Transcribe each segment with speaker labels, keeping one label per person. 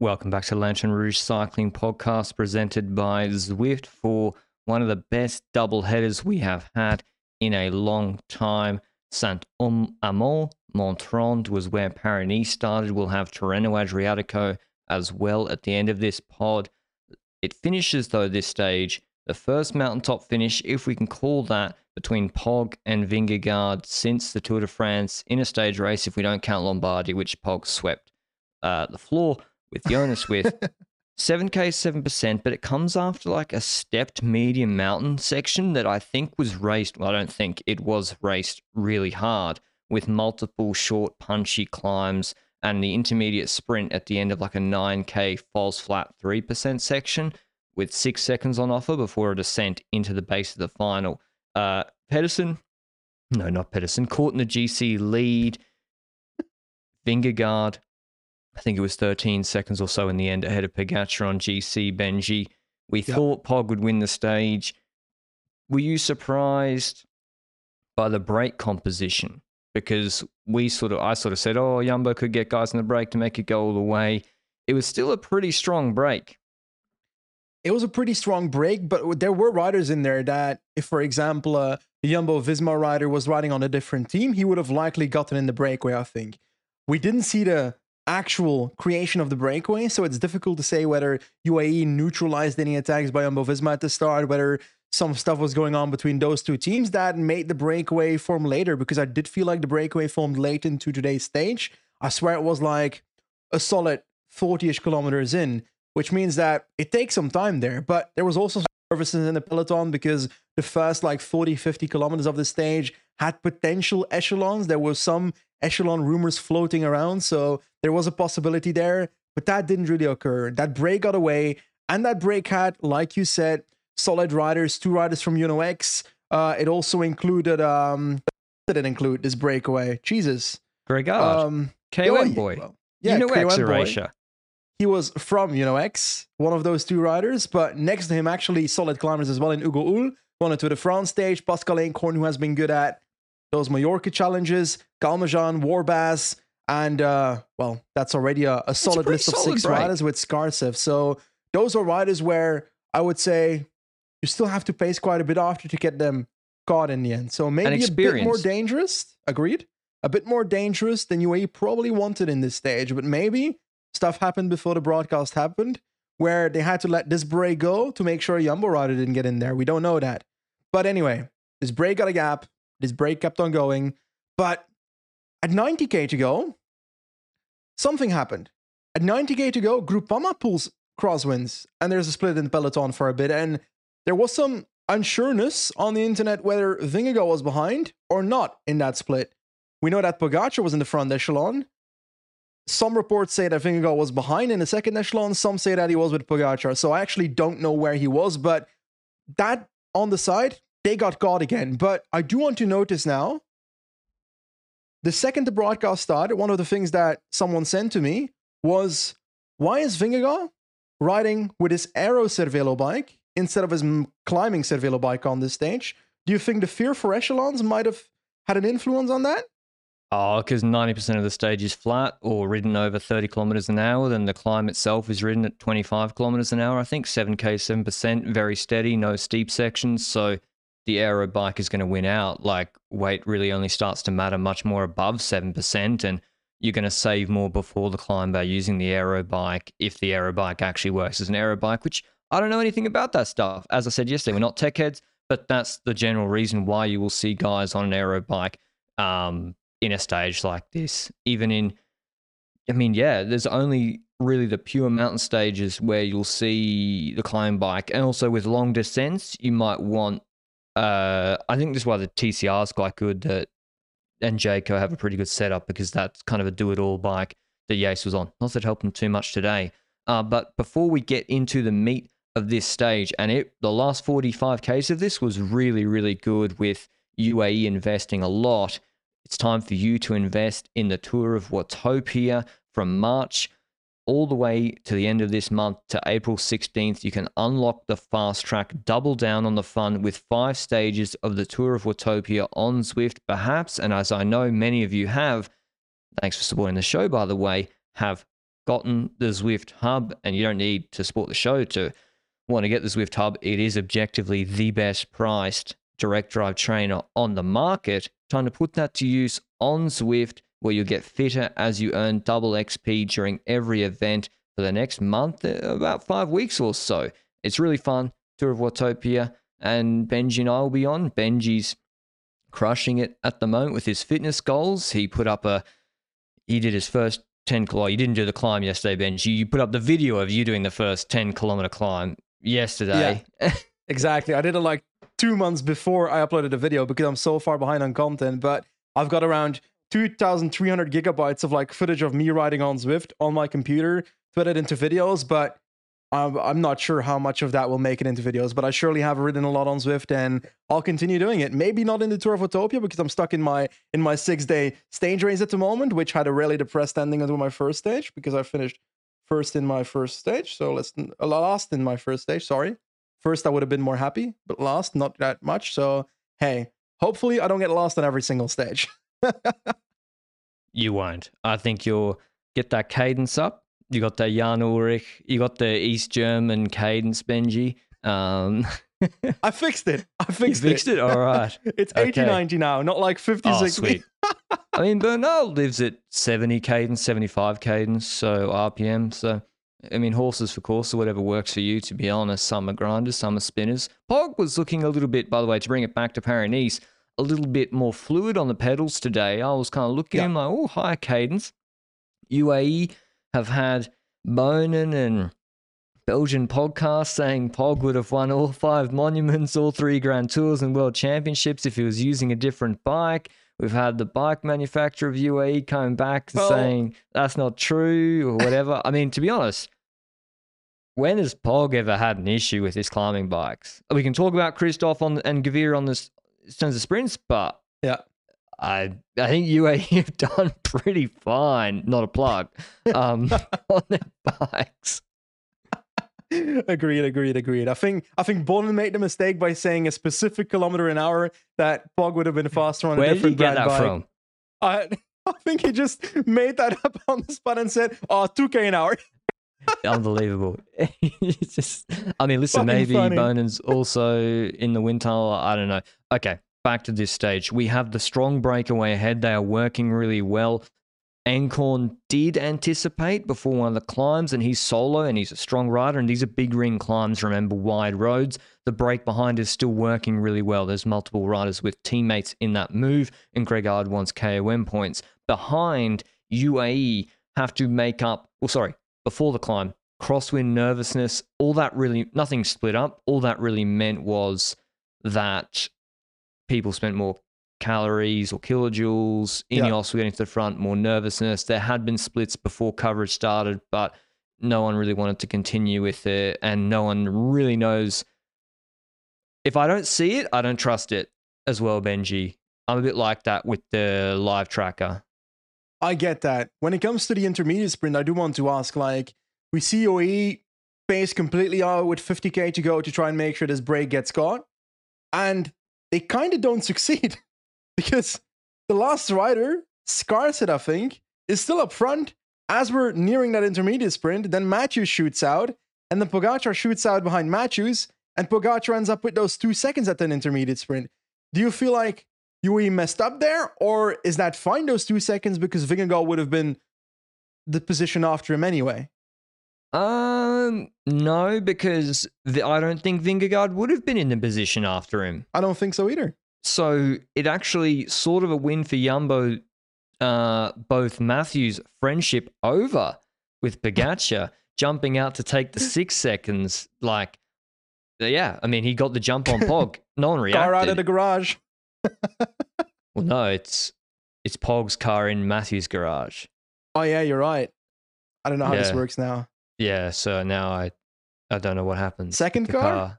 Speaker 1: Welcome back to Lanterne Rouge Cycling Podcast presented by Zwift for one of the best double headers we have had in a long time. Saint Amand Montrond was where Paris started. We'll have Tirreno Adriatico as well at the end of this pod. It finishes, though, this stage, the first mountaintop finish, if we can call that, between Pog and Vingegaard since the Tour de France in a stage race, if we don't count Lombardy, which Pog swept uh, the floor with Jonas with 7k 7% but it comes after like a stepped medium mountain section that i think was raced well i don't think it was raced really hard with multiple short punchy climbs and the intermediate sprint at the end of like a 9k falls flat 3% section with six seconds on offer before a descent into the base of the final. Uh pedersen no not pedersen caught in the gc lead. Vingegaard I think it was 13 seconds or so in the end ahead of Pogacar on GC Benji. We yep. thought Pog would win the stage. Were you surprised by the break composition? Because we sort of, I sort of said, oh, Yumbo could get guys in the break to make it go all the way. It was still a pretty strong break.
Speaker 2: It was a pretty strong break, but there were riders in there that, if, for example, uh, the Jumbo Visma rider was riding on a different team, he would have likely gotten in the breakaway, I think. We didn't see the actual creation of the breakaway. So it's difficult to say whether UAE neutralized any attacks by Jumbo at the start, whether some stuff was going on between those two teams that made the breakaway form later because I did feel like the breakaway formed late into today's stage. I swear it was like a solid 40 ish kilometers in, which means that it takes some time there. But there was also services in the peloton because the first like 40, 50 kilometers of the stage had potential echelons. There were some echelon rumors floating around. So there was a possibility there, but that didn't really occur. That break got away, and that break had, like you said, solid riders, two riders from Uno-X. Uh, it also included, um, did it include this breakaway? Jesus.
Speaker 1: Greg um, KOM boy. Well, yeah, Uno-X Erasure.
Speaker 2: He was from Uno-X, one of those two riders, but next to him, actually, solid climbers as well in Hugo Houle, going to the France stage. Pascal Eenkhoorn, who has been good at those Mallorca challenges, Calmejane, Warbasse, and uh, well, that's already a, a solid a list of six break. riders with Skaarseth. So those are riders where I would say you still have to pace quite a bit after to get them caught in the end. So maybe a bit more dangerous. Agreed. A bit more dangerous than UAE probably wanted in this stage, but maybe stuff happened before the broadcast happened where they had to let this break go to make sure a Jumbo rider didn't get in there. We don't know that. But anyway, this break got a gap. This break kept on going. But at 90k to go, something happened. At 90k to go, Groupama pulls crosswinds, and there's a split in the peloton for a bit. And there was some unsureness on the internet whether Vingegaard was behind or not in that split. We know that Pogacar was in the front echelon. Some reports say that Vingegaard was behind in the second echelon. Some say that he was with Pogacar. So I actually don't know where he was, but that on the side, they got caught again. But I do want to notice now the second the broadcast started, one of the things that someone sent to me was why is Vingegaard riding with his Aero Cervelo bike instead of his climbing Cervelo bike on this stage? Do you think the fear for echelons might have had an influence on that?
Speaker 1: Oh, because 90% of the stage is flat or ridden over 30 kilometers an hour. Then the climb itself is ridden at 25 kilometers an hour, I think. 7K, 7%, very steady, no steep sections. So the aero bike is going to win out. Like weight really only starts to matter much more above 7%. And you're going to save more before the climb by using the aero bike if the aero bike actually works as an aero bike, which I don't know anything about that stuff. As I said yesterday, we're not tech heads, but that's the general reason why you will see guys on an aero bike um, in a stage like this. Even in, I mean, yeah, there's only really the pure mountain stages where you'll see the climb bike. And also with long descents, you might want uh, I think this is why the TCR is quite good that and Jayco have a pretty good setup because that's kind of a do-it-all bike that Yates was on. Not that it helped him too much today. Uh, but before we get into the meat of this stage, and it the last 45Ks of this was really, really good with UAE investing a lot. It's time for you to invest in the Tour of Watopia from March all the way to the end of this month to April 16th, you can unlock the fast track, double down on the fun with five stages of the Tour of Watopia on Zwift, perhaps. And as I know many of you have, thanks for supporting the show, by the way, have gotten the Zwift Hub, and you don't need to support the show to want to get the Zwift Hub. It is objectively the best priced direct drive trainer on the market. Time to put that to use on Zwift, where you'll get fitter as you earn double XP during every event for the next month, uh, about five weeks or so. It's really fun. Tour of Watopia, and Benji and I will be on. Benji's crushing it at the moment with his fitness goals. He put up a, he did his first 10 kilometer. You didn't do the climb yesterday, Benji. You put up the video of you doing the first 10 kilometer climb yesterday.
Speaker 2: Yeah, exactly. I did it like two months before I uploaded the video because I'm so far behind on content, but I've got around 2,300 gigabytes of like footage of me riding on Zwift on my computer to edit into videos, but I'm, I'm not sure how much of that will make it into videos, but I surely have ridden a lot on Zwift and I'll continue doing it. Maybe not in the Tour of Watopia because I'm stuck in my in my six day stage race at the moment, which had a really depressed ending until my first stage because I finished first in my first stage. So let's uh, last in my first stage. Sorry, first I would have been more happy, but last not that much. So hey, hopefully I don't get lost on every single stage.
Speaker 1: you won't. I think you'll get that cadence up you got the Jan Ullrich, you got the East German cadence Benji. Um,
Speaker 2: I fixed it. I fixed,
Speaker 1: you fixed it. it. All right.
Speaker 2: it's 80 90 now, not like 50 oh, 60.
Speaker 1: Sweet. I mean, Bernal lives at 70 cadence, 75 cadence, so RPM. So, I mean, horses for course or whatever works for you, to be honest. Some are grinders, some are spinners. Pog was looking a little bit, by the way, to bring it back to Paris a little bit more fluid on the pedals today. I was kind of looking at him like, oh, higher cadence. UAE have had Bonin and Belgian podcast saying Pog would have won all five monuments, all three Grand Tours and World Championships if he was using a different bike. We've had the bike manufacturer of UAE coming back and well, saying that's not true or whatever. I mean, to be honest, when has Pog ever had an issue with his climbing bikes? We can talk about Kristoff on and Gavir on this terms of sprints, but
Speaker 2: yeah,
Speaker 1: I I think UAE have done pretty fine. Not a plug um, on their bikes.
Speaker 2: agreed, agreed, agreed. I think I think Bonin made the mistake by saying a specific kilometer an hour that Pog would have been faster on
Speaker 1: Where
Speaker 2: a different
Speaker 1: did he get that
Speaker 2: bike.
Speaker 1: from?
Speaker 2: I I think he just made that up on the spot and said, "Oh, 2k an hour."
Speaker 1: Unbelievable. it's just, I mean, listen, Fucking maybe funny. Bonin's also in the wind tunnel. I don't know. Okay, back to this stage. We have the strong breakaway ahead. They are working really well. Eenkhoorn did anticipate before one of the climbs, and he's solo and he's a strong rider. And these are big ring climbs, remember, wide roads. The break behind is still working really well. There's multiple riders with teammates in that move, and Gregaard wants KOM points. Behind, UAE have to make up, well, sorry, before the climb, crosswind nervousness, all that really, nothing split up. All that really meant was that people spent more calories or kilojoules. Ineos were getting to the front, more nervousness. There had been splits before coverage started, but no one really wanted to continue with it, and no one really knows. If I don't see it, I don't trust it as well, Benji. I'm a bit like that with the live tracker.
Speaker 2: I get that. When it comes to the intermediate sprint, I do want to ask like, we see OE pace completely out with 50k to go to try and make sure this break gets caught. And they kind of don't succeed because the last rider, Skaarseth, I think, is still up front as we're nearing that intermediate sprint. Then Matthews shoots out, and then Pogacar shoots out behind Matthews, and Pogacar ends up with those two seconds at an intermediate sprint. Do you feel like UE messed up there, or is that fine, those two seconds, because Vingegaard would have been the position after him anyway?
Speaker 1: Um, no, because the, I don't think Vingegaard would have been in the position after him.
Speaker 2: I don't think so either.
Speaker 1: So it actually sort of a win for Jumbo, uh, both Matthews' friendship over with Pogacar, jumping out to take the six seconds. Like, yeah, I mean, he got the jump on Pog. No one reacted.
Speaker 2: Car out of the garage.
Speaker 1: well, no, it's it's Pog's car in Matthews' garage.
Speaker 2: Oh yeah, you're right. I don't know how yeah. this works now.
Speaker 1: Yeah, so now I I don't know what happens.
Speaker 2: Second car?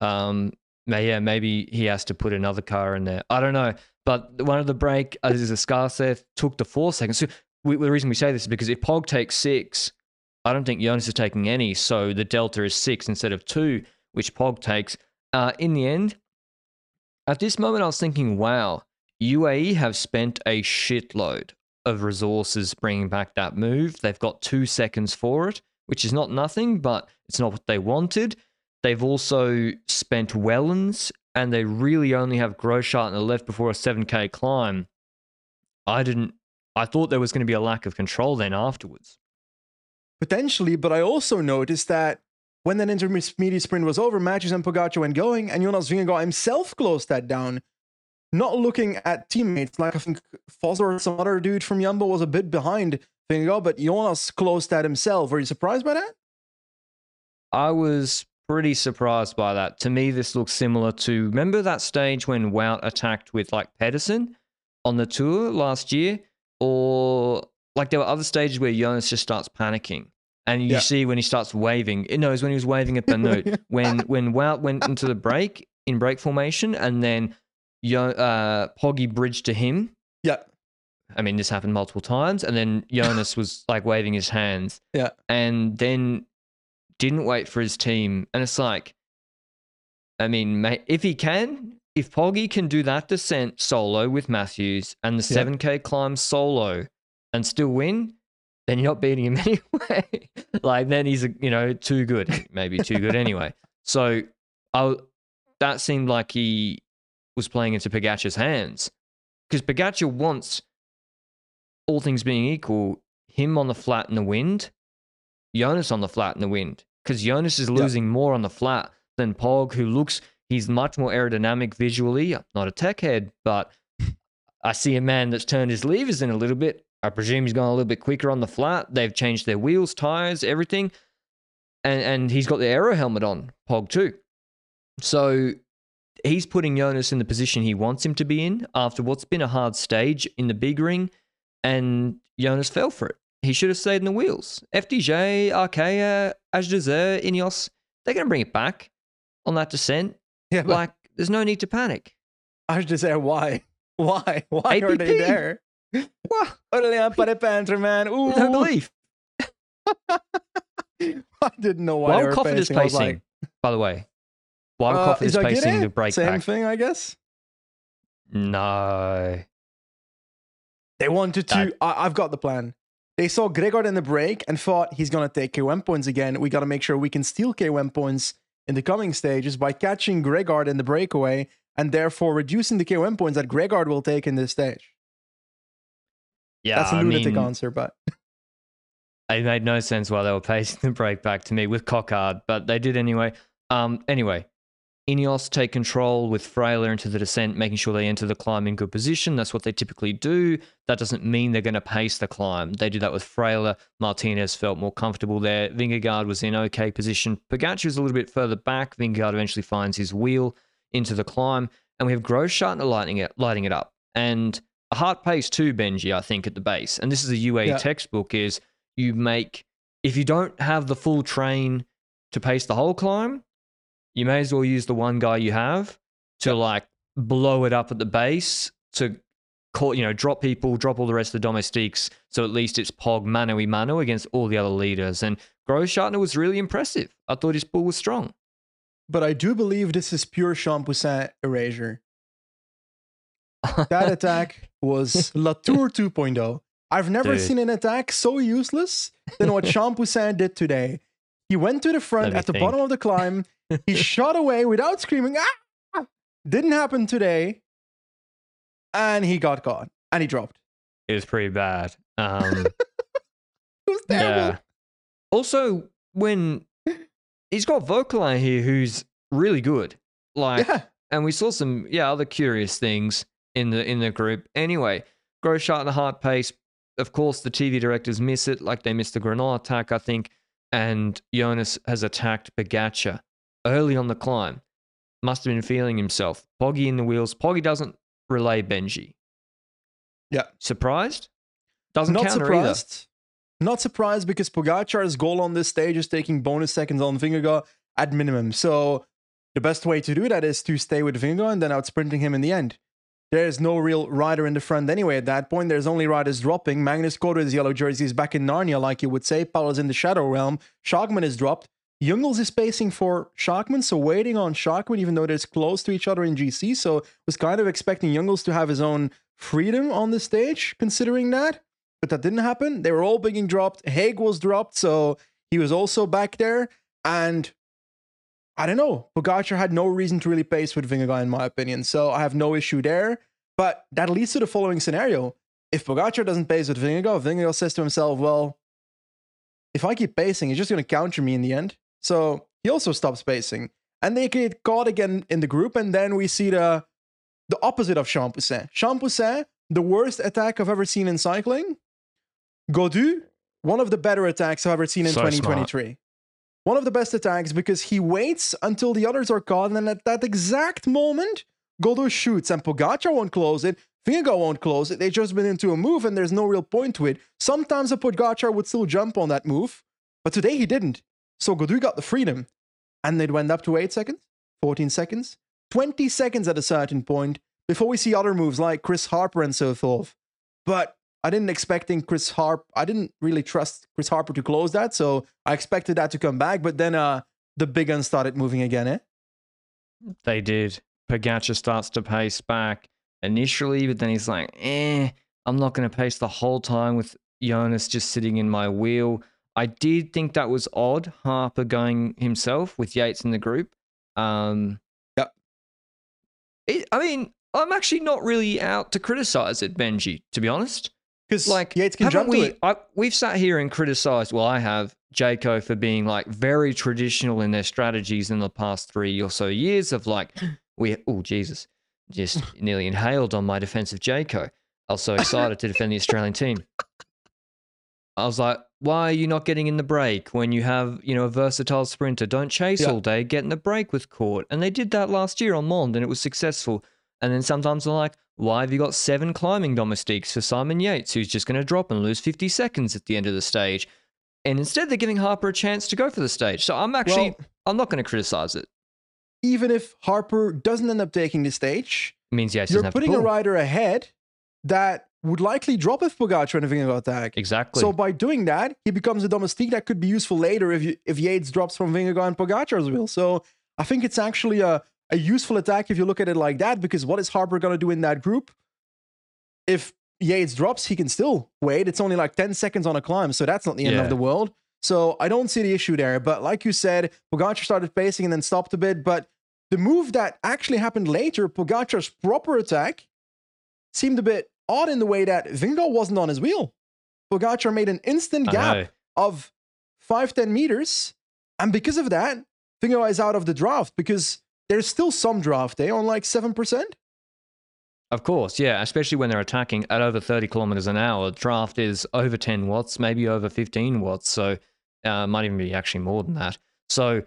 Speaker 1: car? Um, yeah, maybe he has to put another car in there. I don't know. But one of the break, as is a Skaarseth, took the four seconds. So we, the reason we say this is because if Pog takes six, I don't think Jonas is taking any. So the delta is six instead of two, which Pog takes. Uh, in the end, at this moment, I was thinking, wow, UAE have spent a shitload of resources bringing back that move. They've got two seconds for it, which is not nothing, but it's not what they wanted. They've also spent Wellens, and they really only have Großschartner in the left before a 7k climb. I didn't. I thought there was going to be a lack of control then afterwards.
Speaker 2: Potentially, but I also noticed that when that intermediate sprint was over, Matthews and Pogacar went going, and Jonas Vingegaard himself closed that down. Not looking at teammates, like I think Foss or some other dude from Jumbo was a bit behind Vingegaard, but Jonas closed that himself. Were you surprised by that?
Speaker 1: I was pretty surprised by that. To me, this looks similar to remember that stage when Wout attacked with like Pedersen on the tour last year, or like there were other stages where Jonas just starts panicking. And you
Speaker 2: Yeah.
Speaker 1: see when he starts waving, it knows when he was waving at the note when when Wout went into the break in break formation and then Yo, uh, Poggy bridged to him.
Speaker 2: Yeah.
Speaker 1: I mean, this happened multiple times. And then Jonas was like waving his hands.
Speaker 2: Yeah.
Speaker 1: And then didn't wait for his team. And it's like, I mean, if he can, if Poggy can do that descent solo with Matthews and the
Speaker 2: Yeah.
Speaker 1: 7K climb solo and still win, then you're not beating him anyway. like, then he's, you know, too good. Maybe too good anyway. So I, that seemed like he was playing into Pogacar's hands because Pogacar wants, all things being equal, him on the flat in the wind, Jonas on the flat in the wind because Jonas is losing more on the flat than Pog, who looks he's much more aerodynamic visually. I'm not a tech head, but I see a man that's turned his levers in a little bit. I presume he's gone a little bit quicker on the flat. They've changed their wheels, tires, everything, and and he's got the aero helmet on, Pog too. So he's putting Jonas in the position he wants him to be in after what's been a hard stage in the big ring, and Jonas fell for it. He should have stayed in the wheels. FDJ, Arkea, uh, AG2R, Ineos, they're going to bring it back on that descent.
Speaker 2: Yeah,
Speaker 1: Like, there's no need to panic.
Speaker 2: I was just say why? Why? Why are they
Speaker 1: APP.
Speaker 2: there? Aurélien Paret-Peintre, man. Ooh,
Speaker 1: no belief.
Speaker 2: I didn't know why
Speaker 1: Wild Coffin is
Speaker 2: pacing. I was
Speaker 1: pacing,
Speaker 2: like,
Speaker 1: by the way. Wild
Speaker 2: uh,
Speaker 1: Coffin
Speaker 2: is
Speaker 1: is pacing the break
Speaker 2: Same
Speaker 1: back.
Speaker 2: thing, I guess.
Speaker 1: No.
Speaker 2: They wanted to.
Speaker 1: That-
Speaker 2: I, I've got the plan. They saw Gregor in the break and thought he's going to take KOM points again. We got to make sure we can steal KOM points in the coming stages by catching Gregor in the breakaway and therefore reducing the KOM points that Gregor will take in this stage.
Speaker 1: Yeah,
Speaker 2: That's a
Speaker 1: I
Speaker 2: lunatic
Speaker 1: mean,
Speaker 2: answer, but
Speaker 1: it made no sense why they were pacing the break back to me with Cockard, but they did anyway. Um, anyway, Ineos take control with Fraile into the descent, making sure they enter the climb in good position. That's what they typically do. That doesn't mean they're going to pace the climb. They do that with Fraile. Martinez felt more comfortable there. Vingegaard was in okay position. Pogacar was a little bit further back. Vingegaard eventually finds his wheel into the climb, and we have Großschartner lighting it, lighting it up, and a hard pace too, Benji. I think at the base, and this is a UAE
Speaker 2: Yeah.
Speaker 1: textbook. Is you make if you don't have the full train to pace the whole climb, you may as well use the one guy you have to like blow it up at the base to call you know drop people, drop all the rest of the domestiques. So at least it's Pog mano y mano against all the other leaders. And Großschartner was really impressive. I thought his pull was strong.
Speaker 2: but I do believe this is pure Champoussin erasure. That attack was Latour 2.0. I've never
Speaker 1: Dude.
Speaker 2: seen an attack so useless than what Champoussin did today. He went to the front at the
Speaker 1: think.
Speaker 2: bottom of the climb. He shot away without screaming. Ah! Didn't happen today. And he got caught. And he dropped.
Speaker 1: It was pretty bad. Um,
Speaker 2: It was terrible.
Speaker 1: Yeah. Also, when he's got Vauquelin here, who's really good, like,
Speaker 2: Yeah.
Speaker 1: and we saw some yeah other curious things in the in the group. Anyway, Groschart and the heart pace. Of course, the TV directors miss it, like they missed the Grenoble attack, I think. And Jonas has attacked Pogacar early on the climb. Must have been feeling himself. Poggy in the wheels. Poggy doesn't relay Benji.
Speaker 2: Yeah.
Speaker 1: Surprised? Doesn't
Speaker 2: Not
Speaker 1: counter either.
Speaker 2: surprised. Not surprised because Pogacar's goal on this stage is taking bonus seconds on Vingegaard at minimum. So the best way to do that is to stay with Vingegaard and then out sprinting him in the end. There's no real rider in the front anyway. At that point, there's only riders dropping. Magnus Cort is yellow jersey is back in Narnia, like you would say. Paul is in the Shadow Realm. Schachmann is dropped. Jungels is pacing for Schachmann, so waiting on Schachmann, even though they're close to each other in GC. So was kind of expecting Jungels to have his own freedom on the stage, considering that. but that didn't happen. They were all being dropped. Haig was dropped, so he was also back there. And I don't know. Pogacar had no reason to really pace with Vingegaard, in my opinion. So I have no issue there. But that leads to the following scenario. If Pogacar doesn't pace with Vingegaard, Vingegaard says to himself, well, if I keep pacing, he's just going to counter me in the end. So he also stops pacing. And they get caught again in the group. And then we see the the opposite of Champoussin. Champoussin, the worst attack I've ever seen in cycling. Gaudu, one of the better attacks I've ever seen in
Speaker 1: So
Speaker 2: 2023.
Speaker 1: smart.
Speaker 2: One of the best attacks because he waits until the others are caught, and then at that exact moment, Gaudu shoots, and Pogacar won't close it. Vingegaard won't close it. They just been into a move, and there's no real point to it. Sometimes a Pogacar would still jump on that move, but today he didn't. So Gaudu got the freedom, and it went up to 8 seconds, 14 seconds, 20 seconds at a certain point before we see other moves like Chris Harper and so forth. But I didn't expecting Chris Harp. I didn't really trust Chris Harper to close that, so I expected that to come back. But then uh, the big gun started moving again. Eh?
Speaker 1: They did. Pogacar starts to pace back initially, but then he's like, eh, I'm not going to pace the whole time with Jonas just sitting in my wheel. I did think that was odd, Harper going himself with Yates in the group. Um,
Speaker 2: Yep.
Speaker 1: It, I mean, I'm actually not really out to criticize it, Benji, to be honest.
Speaker 2: Because
Speaker 1: Like,
Speaker 2: Yates can jump
Speaker 1: we,
Speaker 2: to it.
Speaker 1: I, we've sat here and criticized, well, I have, Jayco for being like very traditional in their strategies in the past three or so years of like, we, oh, Jesus, just nearly inhaled on my defensive Jayco. I was so excited to defend the Australian team. I was like, why are you not getting in the break when you have, you know, a versatile sprinter? Don't chase
Speaker 2: Yeah.
Speaker 1: all day, get in the break with Court. And they did that last year on Mond and it was successful. And then sometimes they're like, why have you got seven climbing domestiques for Simon Yates, who's just going to drop and lose 50 seconds at the end of the stage? And instead, they're giving Harper a chance to go for the stage. So I'm actually,
Speaker 2: Well-
Speaker 1: I'm not going to criticize it.
Speaker 2: Even if Harper doesn't end up taking the stage,
Speaker 1: It means Yates
Speaker 2: you're putting a rider ahead that would likely drop if Pogacar and Vingegaard attack.
Speaker 1: Exactly.
Speaker 2: So by doing that, he becomes a domestique that could be useful later if you, if Yates drops from Vingegaard and Pogacar's wheel. So I think it's actually a, a useful attack if you look at it like that, because what is Harper going to do in that group? If Yates drops, he can still wait. It's only like 10 seconds on a climb, so that's not the end
Speaker 1: Yeah.
Speaker 2: of the world. So I don't see the issue there. But like you said, Pogacar started pacing and then stopped a bit. But the move that actually happened later, Pogacar's proper attack, seemed a bit odd in the way that Vingegaard wasn't on his wheel. Pogacar made an instant gap of 5 10 meters. And because of that, Vingegaard is out of the draft because there's still some draft, eh? On like 7%.
Speaker 1: Of course, yeah, especially when they're attacking at over 30 kilometers an hour. Draft is over 10 watts, maybe over 15 watts. So, uh, might even be actually more than that. So,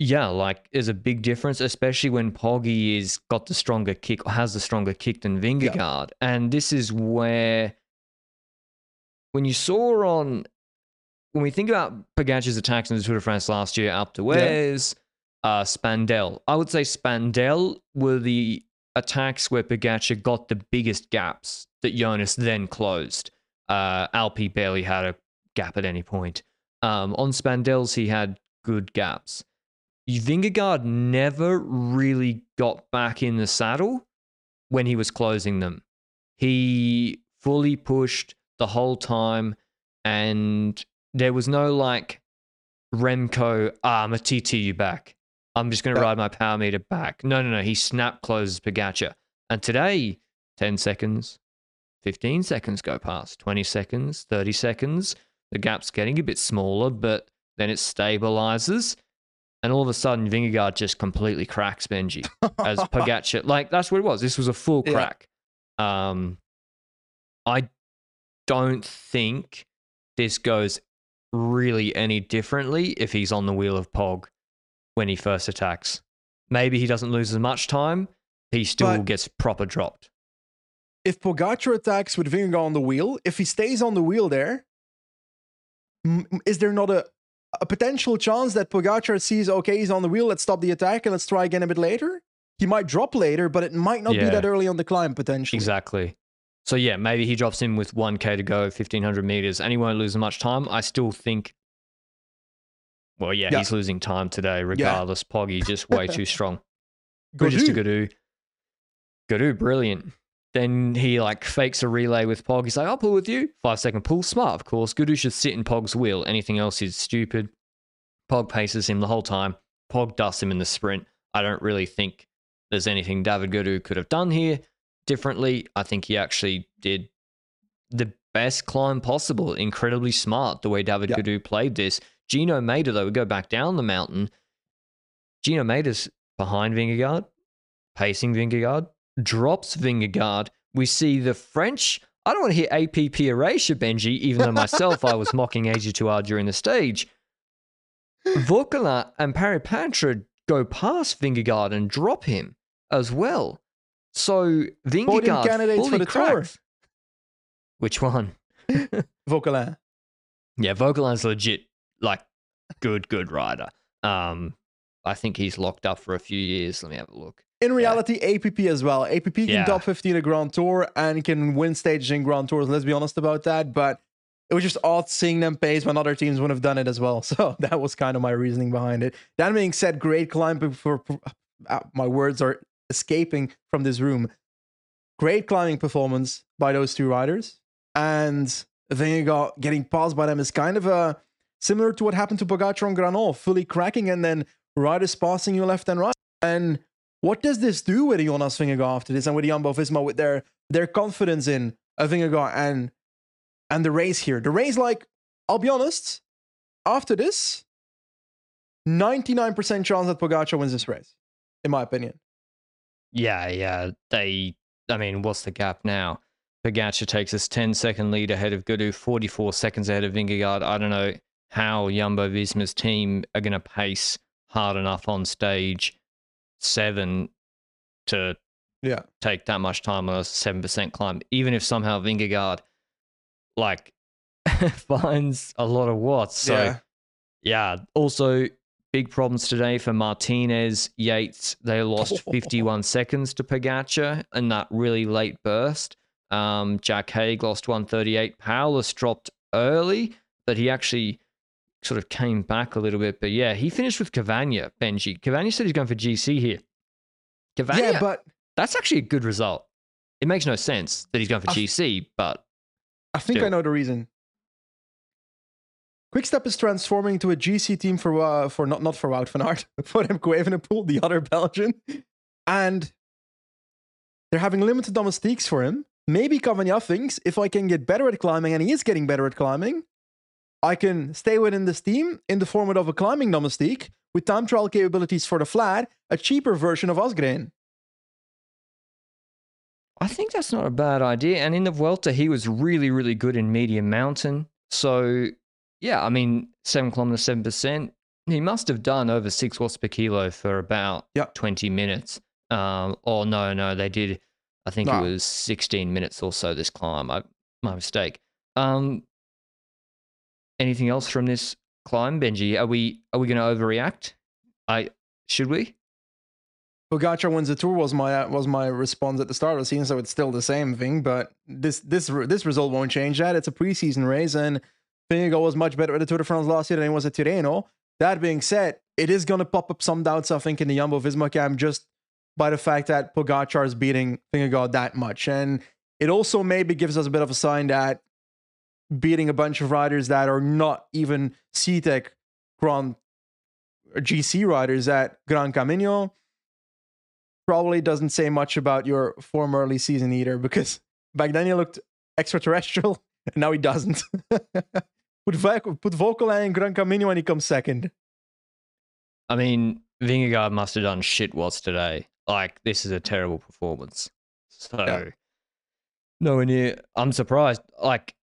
Speaker 1: yeah, like there's a big difference, especially when Poggy is got the stronger kick, or has the stronger kick than Vingegaard. And this is where, when you saw on, when we think about Pogacar's attacks in the Tour de France last year, up to Wes, uh, I would say Spandel were the attacks where Pogacar got the biggest gaps that Jonas then closed. Uh, Alpi barely had a gap at any point. Um, on Spandel's, he had good gaps. Vingegaard never really got back in the saddle when he was closing them. He fully pushed the whole time, and there was no like Remco, ah, I'm back. I'm just going to
Speaker 2: Yeah.
Speaker 1: ride my power meter back. No, no, no. He snap closes Pogacar. And today, 10 seconds, 15 seconds go past, 20 seconds, 30 seconds. The gap's getting a bit smaller, but then it stabilizes. And all of a sudden, Vingegaard just completely cracks Benji as Pogacar. Like, that's what it was. This was a full
Speaker 2: Yeah.
Speaker 1: crack. Um, I don't think this goes really any differently if he's on the wheel of Pog when he first attacks. Maybe he doesn't lose as much time. He still
Speaker 2: But-
Speaker 1: gets proper dropped.
Speaker 2: if Pogacar attacks with Vingegaard on the wheel, if he stays on the wheel there, is there not a, a potential chance that Pogacar sees, okay, he's on the wheel, let's stop the attack and let's try again a bit later? He might drop later, but it might not be that early on the climb, potentially.
Speaker 1: Exactly. So yeah, maybe he drops in with 1k to go, 1500 meters, and he won't lose as much time. I still think. Well, yeah,
Speaker 2: Yeah.
Speaker 1: he's losing time today, regardless. Poggy just way too strong. Bridges to Gaudu. Gaudu, brilliant. then he like fakes a relay with Pog. He's like, I'll pull with you. Five second pull. Smart, of course. Gaudu should sit in Pog's wheel. Anything else is stupid. Pog paces him the whole time. Pog dusts him in the sprint. I don't really think there's anything David Gaudu could have done here differently. I think he actually did the best climb possible. Incredibly smart the way David
Speaker 2: Yeah.
Speaker 1: Gaudu played this. Gino Mäder, though, we go back down the mountain. Gino Mäder's behind Vingegaard, pacing Vingegaard, drops Vingegaard. We see the French. I don't want to hear APP erasure, Benji, even though myself I was mocking AG2R during the stage. Vauquelin and Paret-Peintre go past Vingegaard and drop him as well. So Vingegaard
Speaker 2: candidates
Speaker 1: fully
Speaker 2: for the tour.
Speaker 1: Which one?
Speaker 2: Vauquelin.
Speaker 1: Yeah, Vauquelin's legit, like, good, good rider. Um, I think he's locked up for a few years. Let me have a look.
Speaker 2: In reality, APP as well. APP can
Speaker 1: Yeah.
Speaker 2: top 15 a Grand Tour and can win stages in Grand Tours. Let's be honest about that. But it was just odd seeing them pace when other teams would have done it as well. So that was kind of my reasoning behind it. That being said, great climbing for uh, my words are escaping from this room. Great climbing performance by those two riders. And Vingegaard getting passed by them is kind of a similar to what happened to Pogacar and Granon, fully cracking and then riders passing you left and right. And what does this do with Jonas Vingegaard after this and with Jumbo Visma with their their confidence in a Vingegaard and and the race here? The race, like, I'll be honest, after this, 99% chance that Pogacar wins this race, in my opinion.
Speaker 1: Yeah, yeah. They, I mean, what's the gap now? Pogacar takes us 10 second lead ahead of Gaudu, 44 seconds ahead of Vingegaard. I don't know how Jumbo Visma's team are going to pace hard enough on stage seven to
Speaker 2: Yeah.
Speaker 1: take that much time on a 7% climb, even if somehow Vingegaard, like, finds a lot of watts. So,
Speaker 2: yeah.
Speaker 1: yeah. Also, big problems today for Martinez, Yates. They lost 51 seconds to Pogacar in that really late burst. Um, Jack Haig lost 138. Paulus dropped early, but he actually sort of came back a little bit. But yeah, he finished with Cavagna, Benji. Cavagna said he's going for GC here. Cavagna,
Speaker 2: Yeah, but
Speaker 1: that's actually a good result. It makes no sense that he's going for
Speaker 2: I-
Speaker 1: GC, but
Speaker 2: I think I know the reason. Quickstep is transforming into a GC team for uh, for not not for Wout van Aert, for Remco Evenepoel, the other Belgian, and they're having limited domestiques for him. Maybe Cavagna thinks if I can get better at climbing, and he is getting better at climbing, I can stay within this team in the format of a climbing domestique with time trial capabilities for the flat, a cheaper version of Asgreen.
Speaker 1: I think that's not a bad idea. And in the Vuelta, he was really, really good in medium mountain. So, yeah, I mean, seven kilometers, seven percent. He must have done over six watts per kilo for about
Speaker 2: Yep.
Speaker 1: 20 minutes. Um, or no, no, they did. I think
Speaker 2: No.
Speaker 1: it was 16 minutes or so this climb. I, my mistake. Um, anything else from this climb, Benji? Are we are we going to overreact? I should we?
Speaker 2: Pogacar wins the tour was my was my response at the start of the season, so it's still the same thing. But this this this result won't change that. It's a preseason race, and Vingegaard was much better at the Tour de France last year than he was at Tirreno. That being said, it is going to pop up some doubts, I think, in the Jumbo Visma camp just by the fact that Pogacar is beating Vingegaard that much, and it also maybe gives us a bit of a sign that beating a bunch of riders that are not even CTEC Grand GC riders at Gran Camino probably doesn't say much about your form early season either because back then he looked extraterrestrial and now he doesn't. put, Vo- put Vocal in Gran Camino and he comes second.
Speaker 1: I mean, Vingegaard must have done shit what's today. Like, this is a terrible performance. So,
Speaker 2: Yeah.
Speaker 1: nowhere near. I'm surprised. Like,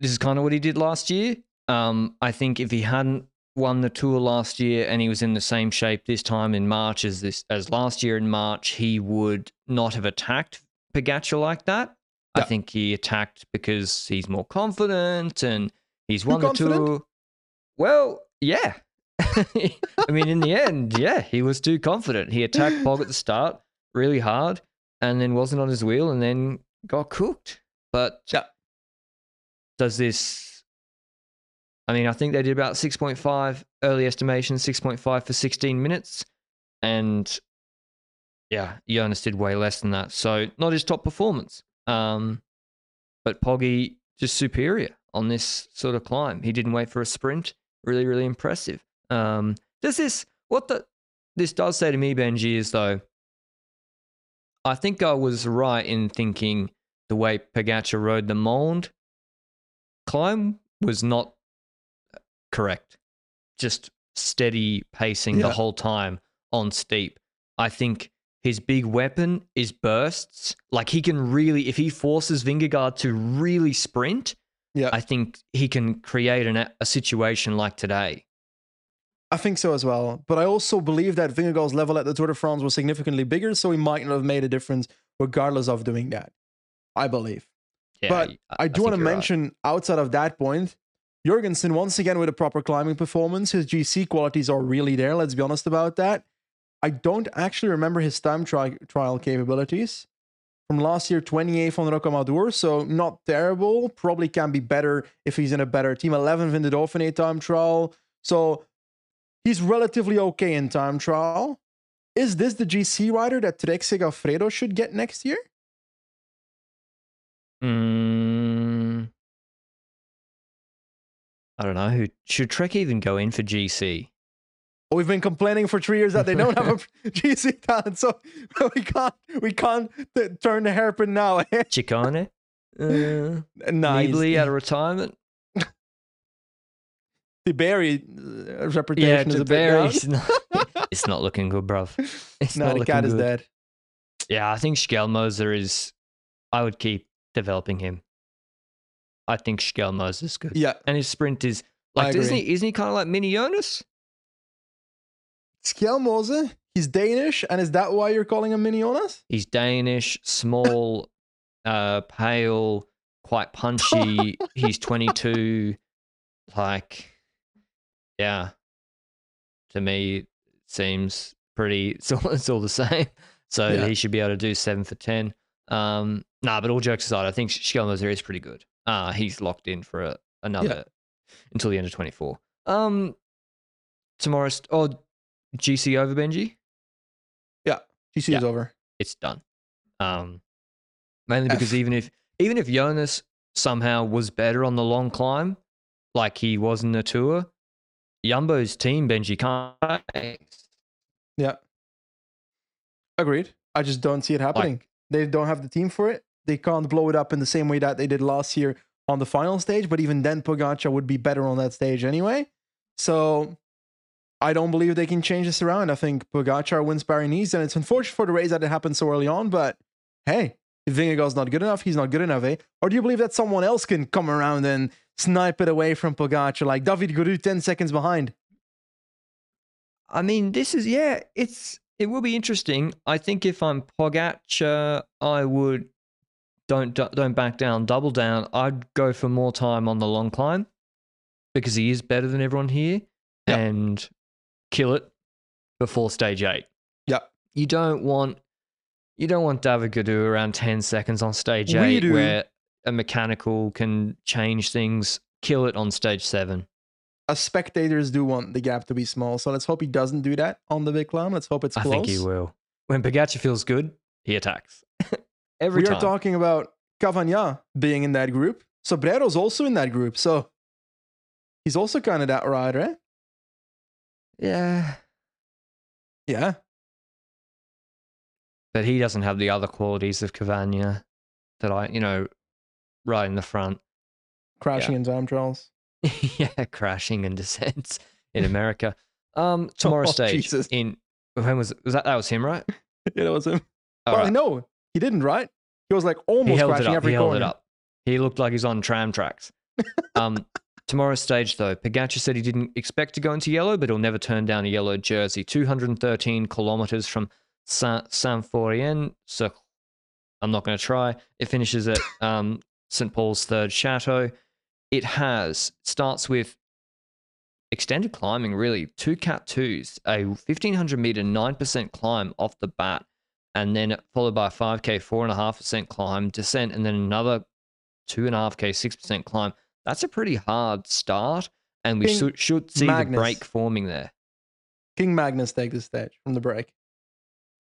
Speaker 1: this is kind of what he did last year. Um, I think if he hadn't won the tour last year and he was in the same shape this time in March as this as last year in March, he would not have attacked Pogacar like that. I think he attacked because he's more confident and he's won the
Speaker 2: confident?
Speaker 1: tour. Well, yeah. I mean, in the end, yeah, he was too confident. He attacked Pog at the start really hard and then wasn't on his wheel and then got cooked. But
Speaker 2: Yeah.
Speaker 1: Does this. I mean, I think they did about 6.5 early estimation, 6.5 for 16 minutes. And yeah, Jonas did way less than that. So not his top performance. Um, but Poggy just superior on this sort of climb. He didn't wait for a sprint. Really, really impressive. Um, does this what the this does say to me, Benji, is though I think I was right in thinking the way Pogacar rode the Monde climb was not correct. Just steady pacing
Speaker 2: Yeah.
Speaker 1: the whole time on steep. I think his big weapon is bursts. Like he can really, if he forces Vingegaard to really sprint,
Speaker 2: Yeah.
Speaker 1: I think he can create an, a situation like today.
Speaker 2: I think so as well. But I also believe that Vingegaard's level at the Tour de France was significantly bigger, so he might not have made a difference regardless of doing that. I believe.
Speaker 1: Yeah,
Speaker 2: But I do
Speaker 1: think
Speaker 2: want to
Speaker 1: you're right.
Speaker 2: mention outside of that point, Jorgenson once again with a proper climbing performance. His GC qualities are really there. Let's be honest about that. I don't actually remember his time tri- trial capabilities from last year, 28th on Rocamadour, so not terrible. Probably can be better if he's in a better team. 11th in the Dauphiné time trial, so he's relatively okay in time trial. Is this the GC rider that Trek Segafredo should get next year?
Speaker 1: Mm, I don't know. Should Trek even go in for GC?
Speaker 2: We've been complaining for three years that they don't have a GC talent, so we can't we can't t- turn the hairpin now.
Speaker 1: Chicane? Uh,
Speaker 2: nice.
Speaker 1: Nibali out of retirement?
Speaker 2: the Barry uh, reputation
Speaker 1: Yeah,
Speaker 2: is a.
Speaker 1: Barry. It's not, it's not looking good, bruv. It's
Speaker 2: no,
Speaker 1: not
Speaker 2: the cat is
Speaker 1: good.
Speaker 2: dead.
Speaker 1: Yeah, I think Skjelmose is. I would keep developing him. I think Skjelmose is good,
Speaker 2: Yeah,
Speaker 1: and his sprint is like, isn't he? Isn't he kind of like mini Jonas?
Speaker 2: Skjelmose, he's Danish, and is that why you're calling him Mini Jonas?
Speaker 1: He's Danish, small, uh, pale, quite punchy. He's 22. Like, yeah. To me, it seems pretty. It's all, it's all the same. So
Speaker 2: Yeah.
Speaker 1: he should be able to do seven for 10. Um, nah, but all jokes aside, I think Skjelmose is pretty good. Uh, he's locked in for a, another until the end of 24. Um, tomorrow's, oh, GC over Benji?
Speaker 2: Yeah, GC is over.
Speaker 1: it's done. Um, mainly
Speaker 2: F.
Speaker 1: because even if even if Jonas somehow was better on the long climb, like he was in the tour, Yumbo's team Benji can't.
Speaker 2: Yeah. Agreed. I just don't see it happening.
Speaker 1: Like,
Speaker 2: they don't have the team for it. They can't blow it up in the same way that they did last year on the final stage. But even then, Pogacar would be better on that stage anyway. So I don't believe they can change this around. I think Pogacar wins Paris and it's unfortunate for the race that it happened so early on. But hey, if Vingegaard's not good enough, he's not good enough, eh? Or do you believe that someone else can come around and snipe it away from Pogacar, like David Gaudu, ten seconds behind?
Speaker 1: I mean, this is yeah, it's it will be interesting. I think if I'm Pogacar, I would don't don't back down, double down. I'd go for more time on the long climb because he is better than everyone here,
Speaker 2: Yeah.
Speaker 1: and kill it before stage eight.
Speaker 2: Yeah.
Speaker 1: you don't want you don't want David Gaudu around ten seconds on stage
Speaker 2: We
Speaker 1: eight
Speaker 2: do.
Speaker 1: where a mechanical can change things. Kill it on stage seven.
Speaker 2: As spectators do want the gap to be small, so let's hope he doesn't do that on the big climb. Let's hope it's close.
Speaker 1: I think he will. When Pogacar feels good, he attacks. Every
Speaker 2: we
Speaker 1: time.
Speaker 2: are talking about Cavagna being in that group. Sobrero's also in that group, so he's also kind of that rider, eh?
Speaker 1: yeah.
Speaker 2: Yeah.
Speaker 1: But he doesn't have the other qualities of Cavagna that I, you know, right in the front.
Speaker 2: Crashing in time trials.
Speaker 1: yeah, crashing and descents in America. Um, tomorrow
Speaker 2: Oh,
Speaker 1: stage
Speaker 2: Jesus.
Speaker 1: in when was was that? That was him, right?
Speaker 2: yeah, that was him.
Speaker 1: All
Speaker 2: well,
Speaker 1: right.
Speaker 2: no, he didn't, right? He was like almost crashing every
Speaker 1: He held
Speaker 2: corner.
Speaker 1: it up. He looked like he's on tram tracks. Um, tomorrow's stage though, Pogacar said he didn't expect to go into yellow, but he'll never turn down a yellow jersey. 213 kilometers from Saint Symphorien. So I'm not going to try. It finishes at um, St Paul's Third Chateau. It has starts with extended climbing. Really, two cat twos, a 1500 meter nine percent climb off the bat, and then followed by a 5k four and a half percent climb, descent, and then another two and a half k six percent climb. That's a pretty hard start, and we should, should see
Speaker 2: Magnus.
Speaker 1: the break forming there.
Speaker 2: King Magnus take the stage from the break.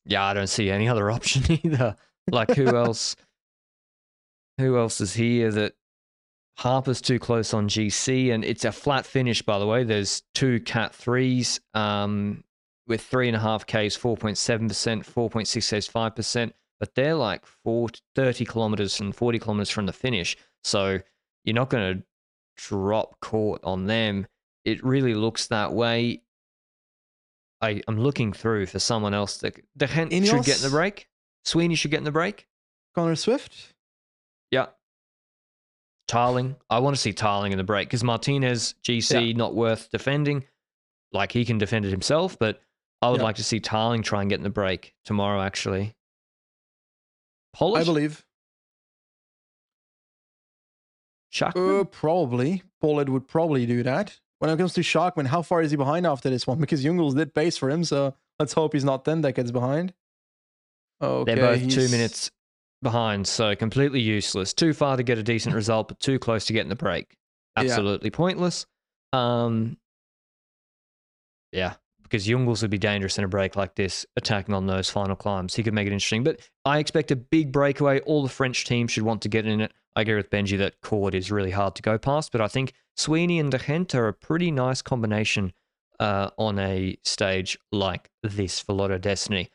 Speaker 1: Yeah, I don't see any other option either. Like who else? who else is here that Harper's too close on GC, and it's a flat finish, by the way. There's two Cat 3s um, with 3.5Ks, 4.7%, 4.6Ks, 5%, but they're like 40, 30 kilometers and 40 kilometers from the finish. So you're not going to drop court on them. It really looks that way. I, I'm looking through for someone else that the should get in the break. Sweeney should get in the break.
Speaker 2: Connor Swift.
Speaker 1: Yeah. Tarling. I want to see Tarling in the break because Martinez, GC, yeah. not worth defending. Like he can defend it himself, but I would yeah. like to see Tarling try and get in the break tomorrow, actually.
Speaker 2: Polish? I believe.
Speaker 1: Schachmann?
Speaker 2: Uh, probably. Pollard would probably do that. When it comes to Schachmann, how far is he behind after this one? Because Jungels did pace for him, so let's hope he's not 10 decades behind.
Speaker 1: Okay, They're both he's... two minutes behind, so completely useless. Too far to get a decent result, but too close to getting the break. Absolutely yeah. pointless. Um, yeah, because Jungels would be dangerous in a break like this, attacking on those final climbs. He could make it interesting, but I expect a big breakaway. All the French teams should want to get in it. I agree with Benji that Cort is really hard to go past, but I think Sweeney and De Gendt are a pretty nice combination uh, on a stage like this for Lotto Dstny.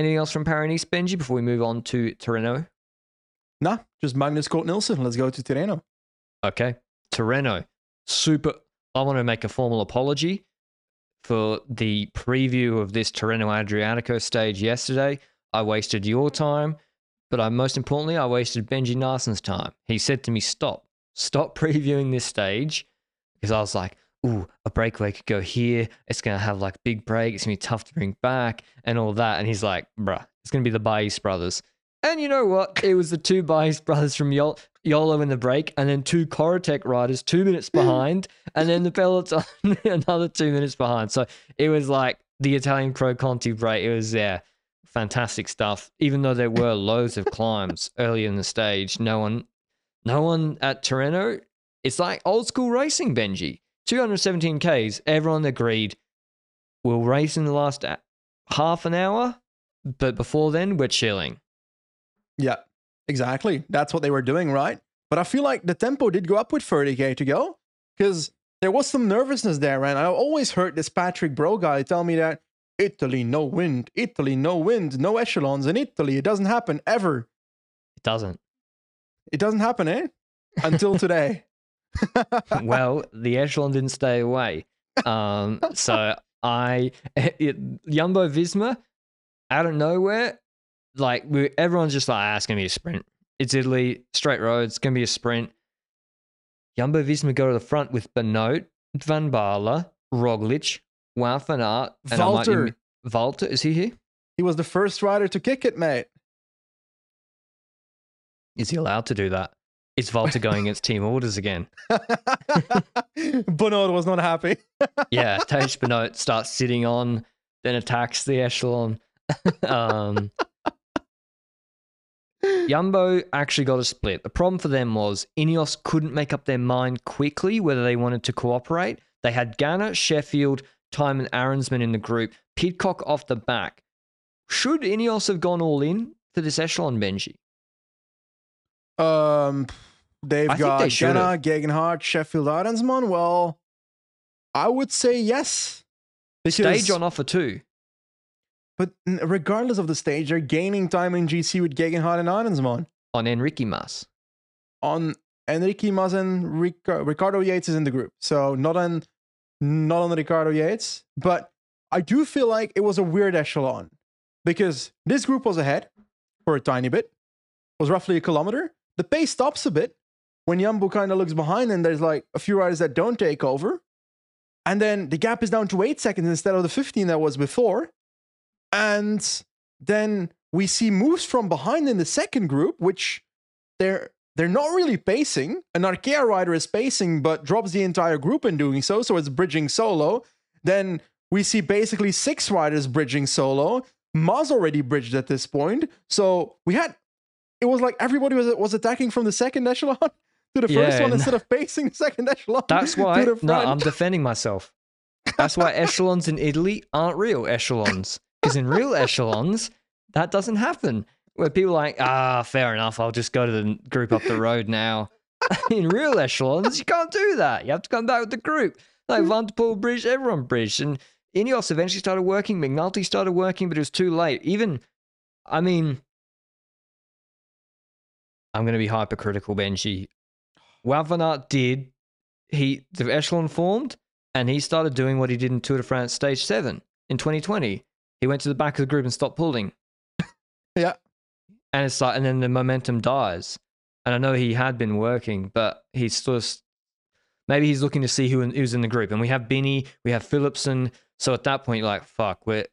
Speaker 1: Anything else from Paris Benji, before we move on to Tirreno?
Speaker 2: Nah, just Magnus Cort Nielsen. Let's go to Tirreno.
Speaker 1: Okay. Tirreno. Super. I want to make a formal apology for the preview of this Tirreno Adriatico stage yesterday. I wasted your time, but I most importantly, I wasted Benji Naesen's time. He said to me, Stop, stop previewing this stage. Because I was like, ooh, a breakaway could go here. It's going to have like big break. It's going to be tough to bring back and all that. And he's like, bruh, it's going to be the Bais brothers. And you know what? It was the two Bais brothers from Yol- YOLO in the break, and then two Corratec riders two minutes behind, and then the peloton another two minutes behind. So it was like the Italian Pro Conti break. It was, yeah, fantastic stuff. Even though there were loads of climbs early in the stage, no one, no one at Tirreno. It's like old school racing, Benji. 217 Ks, everyone agreed we'll race in the last half an hour, but before then, we're chilling.
Speaker 2: Yeah, exactly. That's what they were doing, right? But I feel like the tempo did go up with 30K to go because there was some nervousness there. And I always heard this Patrick Bro guy tell me that Italy, no wind, Italy, no wind, no echelons in Italy. It doesn't happen ever.
Speaker 1: It doesn't.
Speaker 2: It doesn't happen, eh? Until today.
Speaker 1: Well, the echelon didn't stay away. Um, so I, it, Jumbo Visma, out of nowhere, like we, everyone's just like, ah, it's gonna be a sprint. It's Italy, straight roads, it's gonna be a sprint. Jumbo Visma go to the front with Benoot, Van Baarle, Roglic, Aert,
Speaker 2: and Valter.
Speaker 1: Valter, is he here?
Speaker 2: He was the first rider to kick it, mate.
Speaker 1: Is he allowed to do that? Is Valter going against team orders again?
Speaker 2: Benoot was not happy.
Speaker 1: yeah, Tiesj Benoot starts sitting on, then attacks the echelon. um, Jumbo actually got a split. The problem for them was Ineos couldn't make up their mind quickly whether they wanted to cooperate. They had Ganna, Sheffield, Thymen Arensman in the group, Pidcock off the back. Should Ineos have gone all in for this echelon, Benji?
Speaker 2: Um, they've I got they Ganna, Geoghegan Hart, Sheffield Arensman. Well, I would say yes.
Speaker 1: The stage on offer too.
Speaker 2: But regardless of the stage, they're gaining time in GC with Geoghegan Hart and Arensman.
Speaker 1: On Enrique Mas.
Speaker 2: On Enrique Mas and Ric- Ricardo Yates is in the group. So not on not on Ricardo Yates. But I do feel like it was a weird echelon. Because this group was ahead for a tiny bit. Was roughly a kilometer. The pace stops a bit when Jumbo kind of looks behind and there's like a few riders that don't take over. And then the gap is down to eight seconds instead of the 15 that was before. And then we see moves from behind in the second group, which they're they're not really pacing. An Arkea rider is pacing, but drops the entire group in doing so, so it's bridging solo. Then we see basically six riders bridging solo. Mas already bridged at this point. So we had it was like everybody was was attacking from the second echelon to the first yeah, one instead of pacing the second echelon.
Speaker 1: That's why no, I'm defending myself. That's why echelons in Italy aren't real echelons. Because in real echelons, that doesn't happen. Where people are like, ah, fair enough, I'll just go to the group up the road now. In real echelons, you can't do that. You have to come back with the group. Like Van der Poel bridge, everyone bridged. And Ineos eventually started working, McNulty started working, but it was too late. Even, I mean, I'm going to be hypercritical, Benji. Aert did, he, the echelon formed, and he started doing what he did in Tour de France Stage 7 in 2020. He went to the back of the group and stopped pulling.
Speaker 2: Yeah.
Speaker 1: And it's like, and then the momentum dies. And I know he had been working, but he's sort of, maybe he's looking to see who in, who's in the group. And we have Binny, we have Philipsen. So at that point, you're like, fuck, we're,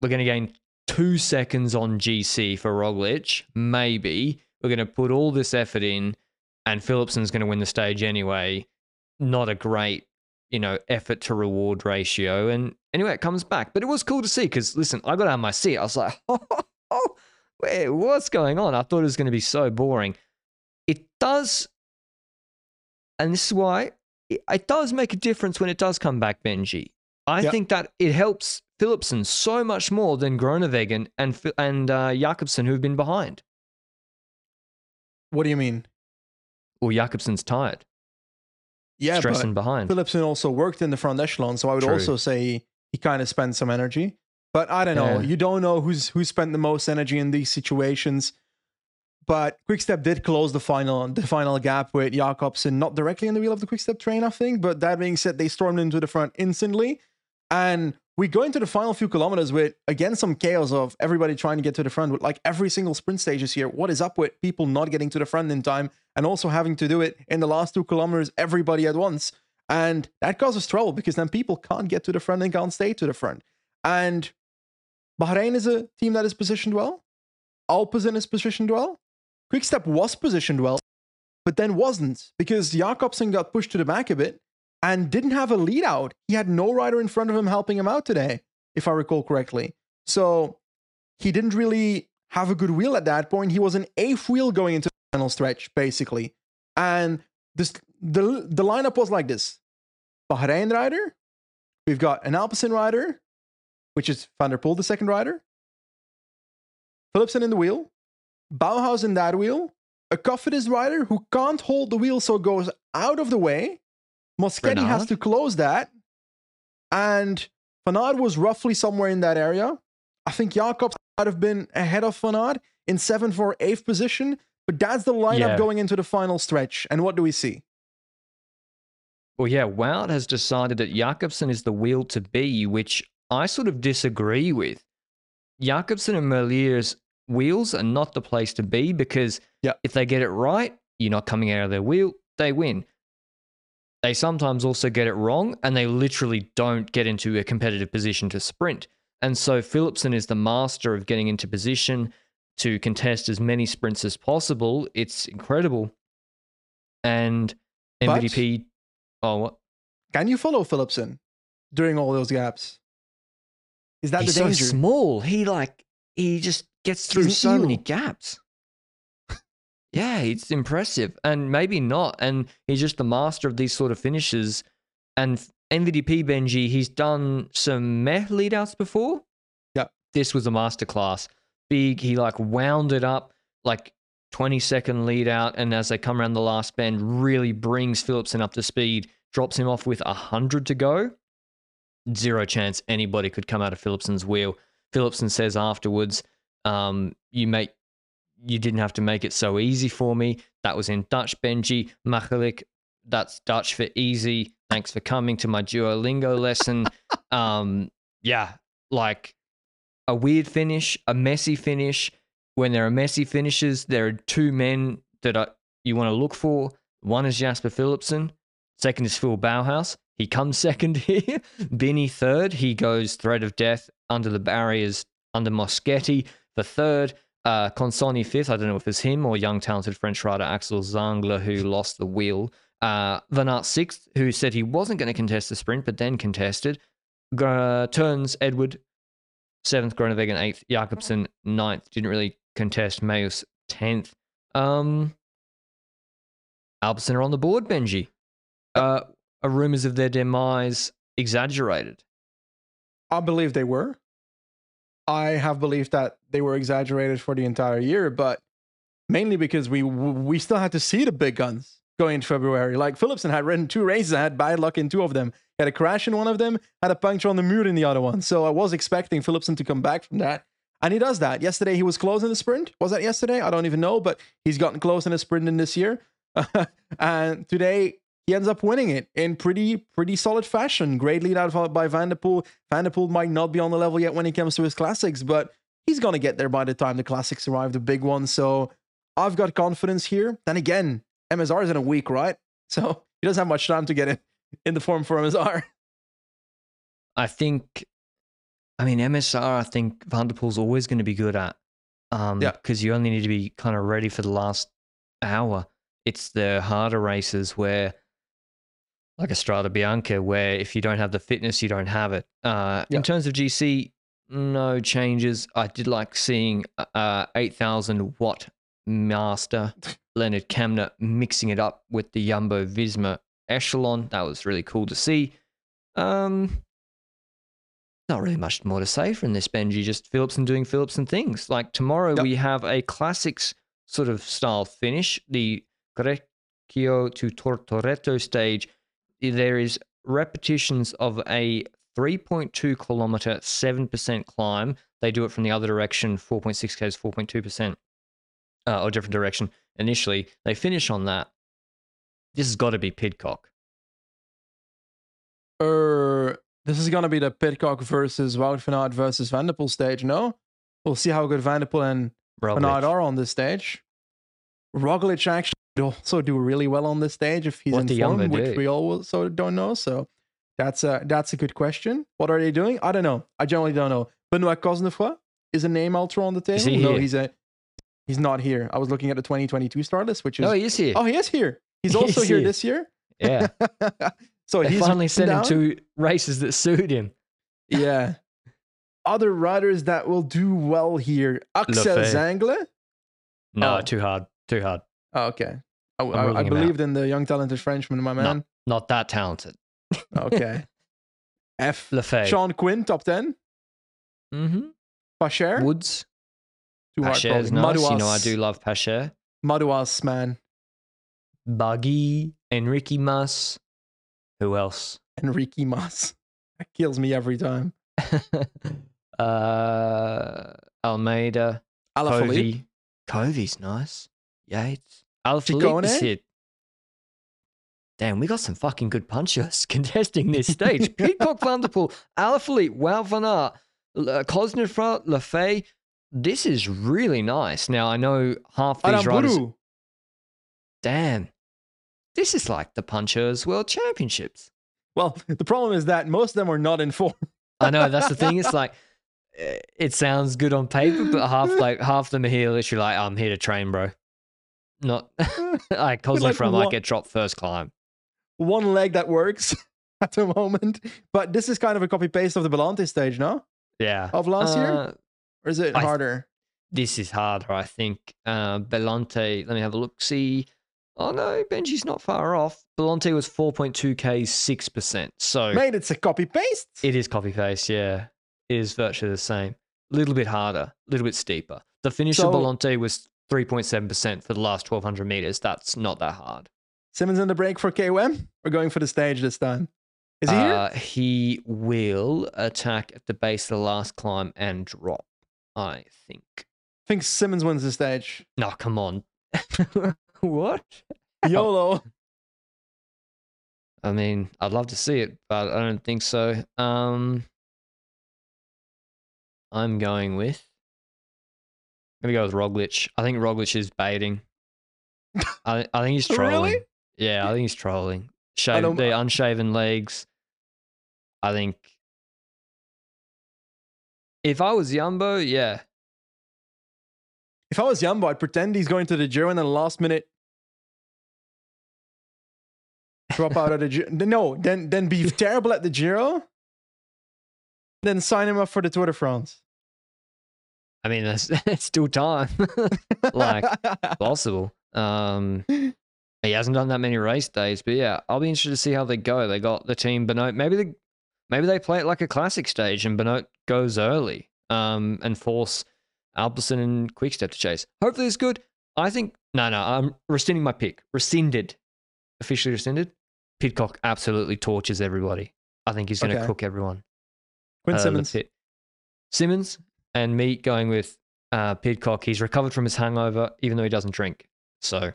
Speaker 1: we're going to gain two seconds on GC for Roglic. Maybe we're going to put all this effort in, and Philipsen's going to win the stage anyway. Not a great, you know, effort to reward ratio. And anyway, it comes back. But it was cool to see because, listen, I got out of my seat. I was like, oh, wait, what's going on? I thought it was going to be so boring. It does, and this is why it, it does make a difference when it does come back, Benji. I
Speaker 2: Yep.
Speaker 1: think that it helps Philipsen so much more than Groenewegen and and uh, Jakobsen who've been behind.
Speaker 2: What do you mean?
Speaker 1: Well, Jakobsen's tired,
Speaker 2: Yeah,
Speaker 1: stressing
Speaker 2: but
Speaker 1: behind.
Speaker 2: Philipsen also worked in the front echelon, so I would
Speaker 1: True.
Speaker 2: also say he kind of spent some energy. But I don't know.
Speaker 1: Yeah.
Speaker 2: You don't know who's who spent the most energy in these situations. But Quickstep did close the final the final gap with Jakobsen, not directly in the wheel of the Quickstep train, I think. But that being said, they stormed into the front instantly. And we go into the final few kilometers with again some chaos of everybody trying to get to the front with like every single sprint stage is here. What is up with people not getting to the front in time and also having to do it in the last two kilometers, everybody at once? And that causes trouble because then people can't get to the front and can't stay to the front. And Bahrain is a team that is positioned well. Alpecin is positioned well. Quickstep was positioned well, but then wasn't because Jakobsen got pushed to the back a bit and didn't have a lead out. He had no rider in front of him helping him out today, if I recall correctly. So he didn't really have a good wheel at that point. He was an eighth wheel going into final stretch, basically. And this the the lineup was like this: Bahrain rider, we've got an Alpecin rider, which is Van der Poel, the second rider, Philipsen in the wheel, Bauhaus in that wheel, a Cofidis rider who can't hold the wheel, so goes out of the way. Moschetti has to close that. And Van Aert was roughly somewhere in that area. I think Jacobs might have been ahead of Van Aert in seventh or eighth position, but that's the lineup
Speaker 1: Yeah.
Speaker 2: going into the final stretch. And what do we see?
Speaker 1: Well, yeah, Wout has decided that Jakobsen is the wheel to be, which I sort of disagree with. Jakobsen and Merlier's wheels are not the place to be because if they get it right, you're not coming out of their wheel, they win. They sometimes also get it wrong and they literally don't get into a competitive position to sprint. And so Philipsen is the master of getting into position to contest as many sprints as possible. It's incredible. And
Speaker 2: But-
Speaker 1: oh, what?
Speaker 2: Can you follow Philipsen during all those gaps? Is that
Speaker 1: he's
Speaker 2: the danger?
Speaker 1: so small. He like he just gets through
Speaker 2: an
Speaker 1: so many gaps. yeah, it's impressive, and maybe not. And he's just the master of these sort of finishes. And MVDP Benji, he's done some meh leadouts before.
Speaker 2: Yep.
Speaker 1: This was a masterclass. Big. He like wound it up like 20 second lead out, and as they come around the last bend, really brings Philipsen up to speed. Drops him off with a hundred to go zero chance anybody could come out of Philipsen's wheel. Philipsen says afterwards, um, "You make, you didn't have to make it so easy for me. That was in Dutch, Benji Machalik. That's Dutch for easy. Thanks for coming to my Duolingo lesson. um, yeah, like a weird finish, a messy finish. When there are messy finishes, there are two men that are, you want to look for. One is Jasper Philipsen. Second is Phil Bauhaus. He comes second here. Binny third. He goes threat of death under the barriers under Moschetti for third. Uh, Consonni fifth. I don't know if it's him or young talented French rider Axel Zingle who lost the wheel. Uh, Van Aert sixth, who said he wasn't going to contest the sprint but then contested. Uh, turns Edward seventh. Groenewegen eighth. Jakobsen ninth. Didn't really contest. Mayus tenth. Um, Alpecin are on the board. Benji. Uh, are rumors of their demise exaggerated?
Speaker 2: I believe they were. I have believed that they were exaggerated for the entire year, but mainly because we we still had to see the big guns going into February. Like Philipsen had ridden two races, I had bad luck in two of them. Had a crash in one of them, had a puncture on the Muur in the other one. So I was expecting Philipsen to come back from that. And he does that. Yesterday he was close in the sprint. Was that yesterday? I don't even know, but he's gotten close in the sprint in this year. and today he ends up winning it in pretty pretty solid fashion. Great lead out uh, by Van der Poel. Van der Poel might not be on the level yet when it comes to his classics, but he's gonna get there by the time the classics arrive, the big one. So I've got confidence here. Then again, MSR is in a week, right? So he doesn't have much time to get in, in the form for MSR.
Speaker 1: I think, I mean, MSR, I think Van der Poel's always going to be good at. Um,
Speaker 2: Yeah.
Speaker 1: Because you only need to be kind of ready for the last hour. It's the harder races where, like Strade Bianche, where if you don't have the fitness, you don't have it. Uh,
Speaker 2: Yeah.
Speaker 1: In terms of GC, no changes. I did like seeing uh, 8,000 watt master Lennard Kämna mixing it up with the Jumbo Visma echelon. That was really cool to see. Um, not really much more to say from this, Benji. Just Philipsen doing Philipsen things. Like tomorrow,
Speaker 2: Yep.
Speaker 1: we have a classics sort of style finish, the Greccio to Tortoreto stage. There is repetitions of a 3.2 kilometer, 7% climb. They do it from the other direction, 4.6 k's, 4.2%, uh, or different direction initially. They finish on that. This has got to be Pidcock.
Speaker 2: Er, this is gonna be the Pidcock versus Wout van Aert versus Van der Poel stage. No, we'll see how good Van der Poel and Van Aert are on this stage. Roglic actually would also do really well on this stage if he's
Speaker 1: What
Speaker 2: in
Speaker 1: the
Speaker 2: form, which
Speaker 1: do?
Speaker 2: we also don't know. So that's a that's a good question. What are they doing? I don't know. I generally don't know. Benoit Cosnefroy is a name I'll throw on the table.
Speaker 1: He
Speaker 2: no,
Speaker 1: here?
Speaker 2: he's a he's not here. I was looking at the 2022 star list, which is
Speaker 1: Oh, he is here.
Speaker 2: oh he is here. He's also
Speaker 1: is
Speaker 2: here
Speaker 1: here.
Speaker 2: this year.
Speaker 1: yeah.
Speaker 2: so
Speaker 1: They
Speaker 2: he's
Speaker 1: finally
Speaker 2: written
Speaker 1: sent him to races that suit him.
Speaker 2: Yeah. Other riders that will do well here. Axel
Speaker 1: Zingle.
Speaker 2: Zingle.
Speaker 1: No,
Speaker 2: Oh.
Speaker 1: too hard. Too hard.
Speaker 2: Oh, okay. I,
Speaker 1: I'm
Speaker 2: I, I
Speaker 1: ruling
Speaker 2: believed in the young talented Frenchman, my
Speaker 1: No.
Speaker 2: man.
Speaker 1: Not that talented.
Speaker 2: Okay. F.
Speaker 1: Lefebvre.
Speaker 2: Sean Quinn, top 10.
Speaker 1: Mm-hmm.
Speaker 2: Pacher.
Speaker 1: Woods.
Speaker 2: Too hard, probably.
Speaker 1: nice. You know, I do love Pacher.
Speaker 2: Madouas, man.
Speaker 1: Buggy. Enrique Mas. Who else?
Speaker 2: Enrique Mas. That kills me every time.
Speaker 1: uh, Almeida.
Speaker 2: Alaphilippe.
Speaker 1: Covi. Covi's nice. Yates. Alaphilippe
Speaker 2: Ciccone?
Speaker 1: is it. Damn, we got some fucking good punchers contesting this stage. Pidcock Vanderpool, Alaphilippe, Wout van Aert, uh, Lafay. This is really nice. Now, I know half these riders...
Speaker 2: Aramburu.
Speaker 1: Damn. This is like the Punchers World Championships.
Speaker 2: Well, the problem is that most of them are not in form.
Speaker 1: I know that's the thing. It's like eh, it sounds good on paper, but half like half them are here literally like I'm here to train, bro. Not like Cosnefroy
Speaker 2: like
Speaker 1: might
Speaker 2: one-
Speaker 1: get dropped first climb.
Speaker 2: One leg that works at the moment. But this is kind of a copy paste of the Bellante stage, no?
Speaker 1: Yeah.
Speaker 2: Of last year? Or is it
Speaker 1: I-
Speaker 2: harder?
Speaker 1: This is harder, I think. Uh, Bellante, let me have a look. See. Oh no, Benji's not far off. Bellante was 4.2k, 6%. So
Speaker 2: Mate, it's a copy paste.
Speaker 1: It is copy paste, yeah. It is virtually the same. A little bit harder, a little bit steeper. The finish
Speaker 2: So-
Speaker 1: of Bellante was 3.7% for the last 1200 meters. That's not that hard.
Speaker 2: Simmons in the break for KOM. We're going for the stage this time. Is he here?
Speaker 1: Uh, he will attack at the base of the last climb and drop, I think.
Speaker 2: I think Simmons wins the stage.
Speaker 1: No, come on. what?
Speaker 2: YOLO.
Speaker 1: I mean, I'd love to see it, but I don't think so. Um, I'm going with. I'm gonna go with Roglic. I think Roglic is baiting. I I think he's trolling.
Speaker 2: Really?
Speaker 1: Yeah, I think he's trolling.
Speaker 2: I
Speaker 1: Shave the unshaven legs. I think. If I was Jumbo, yeah,
Speaker 2: If I was Jumbo, I'd pretend he's going to the Giro and then last minute drop out of the Giro. No, then then be terrible at the Giro. Then sign him up for the Tour de France.
Speaker 1: I mean that's it's still time. Like, possible. Um, he hasn't done that many race days, but yeah, I'll be interested to see how they go. They got the team Benoit. Maybe they maybe they play it like a classic stage and Benoit goes early. um, and force Alpecin and Quickstep to chase. Hopefully it's good. I think no, no. I'm rescinding my pick. Rescinded, officially rescinded. Pidcock absolutely tortures everybody. I think he's going to
Speaker 2: Okay.
Speaker 1: cook everyone.
Speaker 2: Quinn
Speaker 1: uh,
Speaker 2: Simmons.
Speaker 1: Simmons and me going with uh, Pidcock. He's recovered from his hangover, even though he doesn't drink. So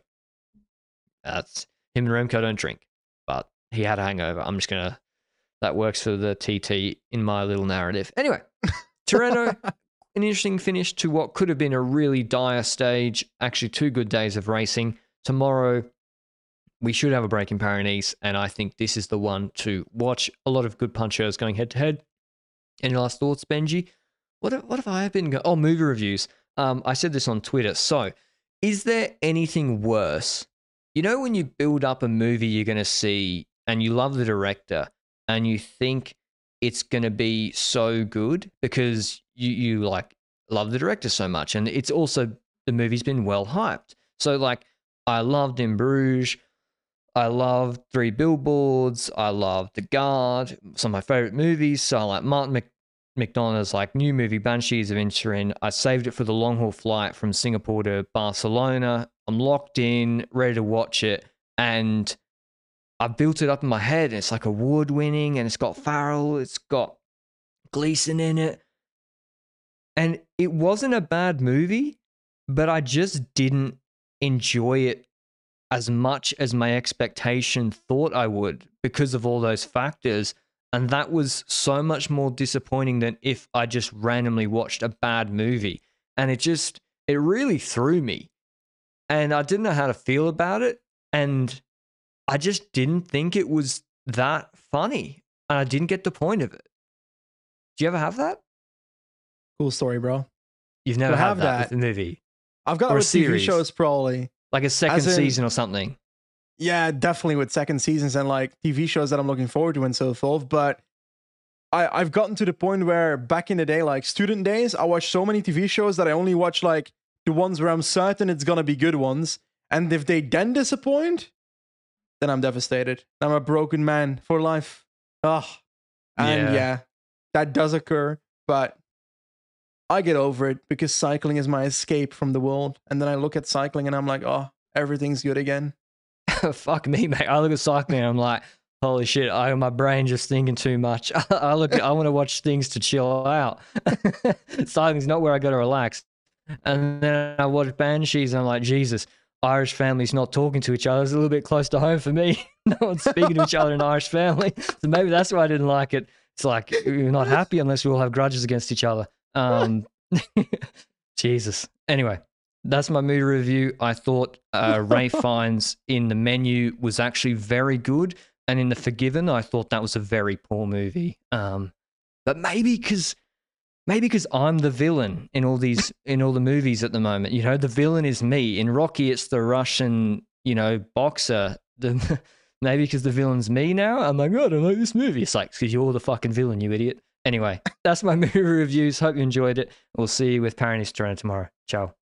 Speaker 1: that's him and Remco don't drink, but he had a hangover. I'm just gonna. That works for the TT in my little narrative. Anyway, Tirreno, an interesting finish to what could have been a really dire stage. Actually, two good days of racing. Tomorrow, we should have a break in Paris, and I think this is the one to watch. A lot of good punchers going head to head. Any last thoughts, Benji? What have, what have I been? Go- oh, movie reviews. Um, I said this on Twitter. So, is there anything worse? You know, when you build up a movie you're going to see, and you love the director, and you think it's going to be so good because you you like love the director so much, and it's also the movie's been well hyped. So, like, I loved In Bruges. I love Three Billboards. I love The Guard. Some of my favorite movies. So like Martin Mc- McDonagh's like new movie Banshees of Inisherin. I saved it for the long haul flight from Singapore to Barcelona. I'm locked in, ready to watch it, and I built it up in my head. And it's like award winning, and it's got Farrell, it's got Gleeson in it, and it wasn't a bad movie, but I just didn't enjoy it as much as my expectation thought I would because of all those factors. And that was so much more disappointing than if I just randomly watched a bad movie. And it just, it really threw me. And I didn't know how to feel about it. And I just didn't think it was that funny. And I didn't get the point of it. Do you ever have that?
Speaker 2: Cool story, bro.
Speaker 1: You've never had
Speaker 2: have
Speaker 1: that,
Speaker 2: that.
Speaker 1: with a movie,
Speaker 2: I've got
Speaker 1: Or
Speaker 2: it with TV shows probably.
Speaker 1: like a second
Speaker 2: in-
Speaker 1: season or something.
Speaker 2: Yeah, definitely with second seasons and like TV shows that I'm looking forward to and so forth. But I, I've gotten to the point where back in the day, like student days, I watched so many TV shows that I only watch like the ones where I'm certain it's gonna be good ones. And if they then disappoint, then I'm devastated. I'm a broken man for life. Ugh. And
Speaker 1: Yeah.
Speaker 2: yeah, that does occur, but I get over it because cycling is my escape from the world. And then I look at cycling and I'm like, oh, everything's good again.
Speaker 1: Fuck me, mate. I look at cycling and I'm like, holy shit, I my brain just thinking too much. I look I want to watch things to chill out. Cycling's not where I go to relax. And then I watch Banshees and I'm like, Jesus, Irish families not talking to each other is a little bit close to home for me. no one's speaking to each other in Irish family. So maybe that's why I didn't like it. It's like we're not happy unless we all have grudges against each other. Um, Jesus. Anyway, that's my movie review. I thought uh, Ray Fiennes in the menu was actually very good, and in the Forgiven, I thought that was a very poor movie. Um, but maybe because maybe because I'm the villain in all these in all the movies at the moment. You know, the villain is me. In Rocky, it's the Russian, you know, boxer. The maybe because the villain's me now. I'm like, oh, I don't like this movie. It's like because you're the fucking villain, you idiot. Anyway, that's my movie reviews. Hope you enjoyed it. We'll see you with Paris Tirreno tomorrow. Ciao.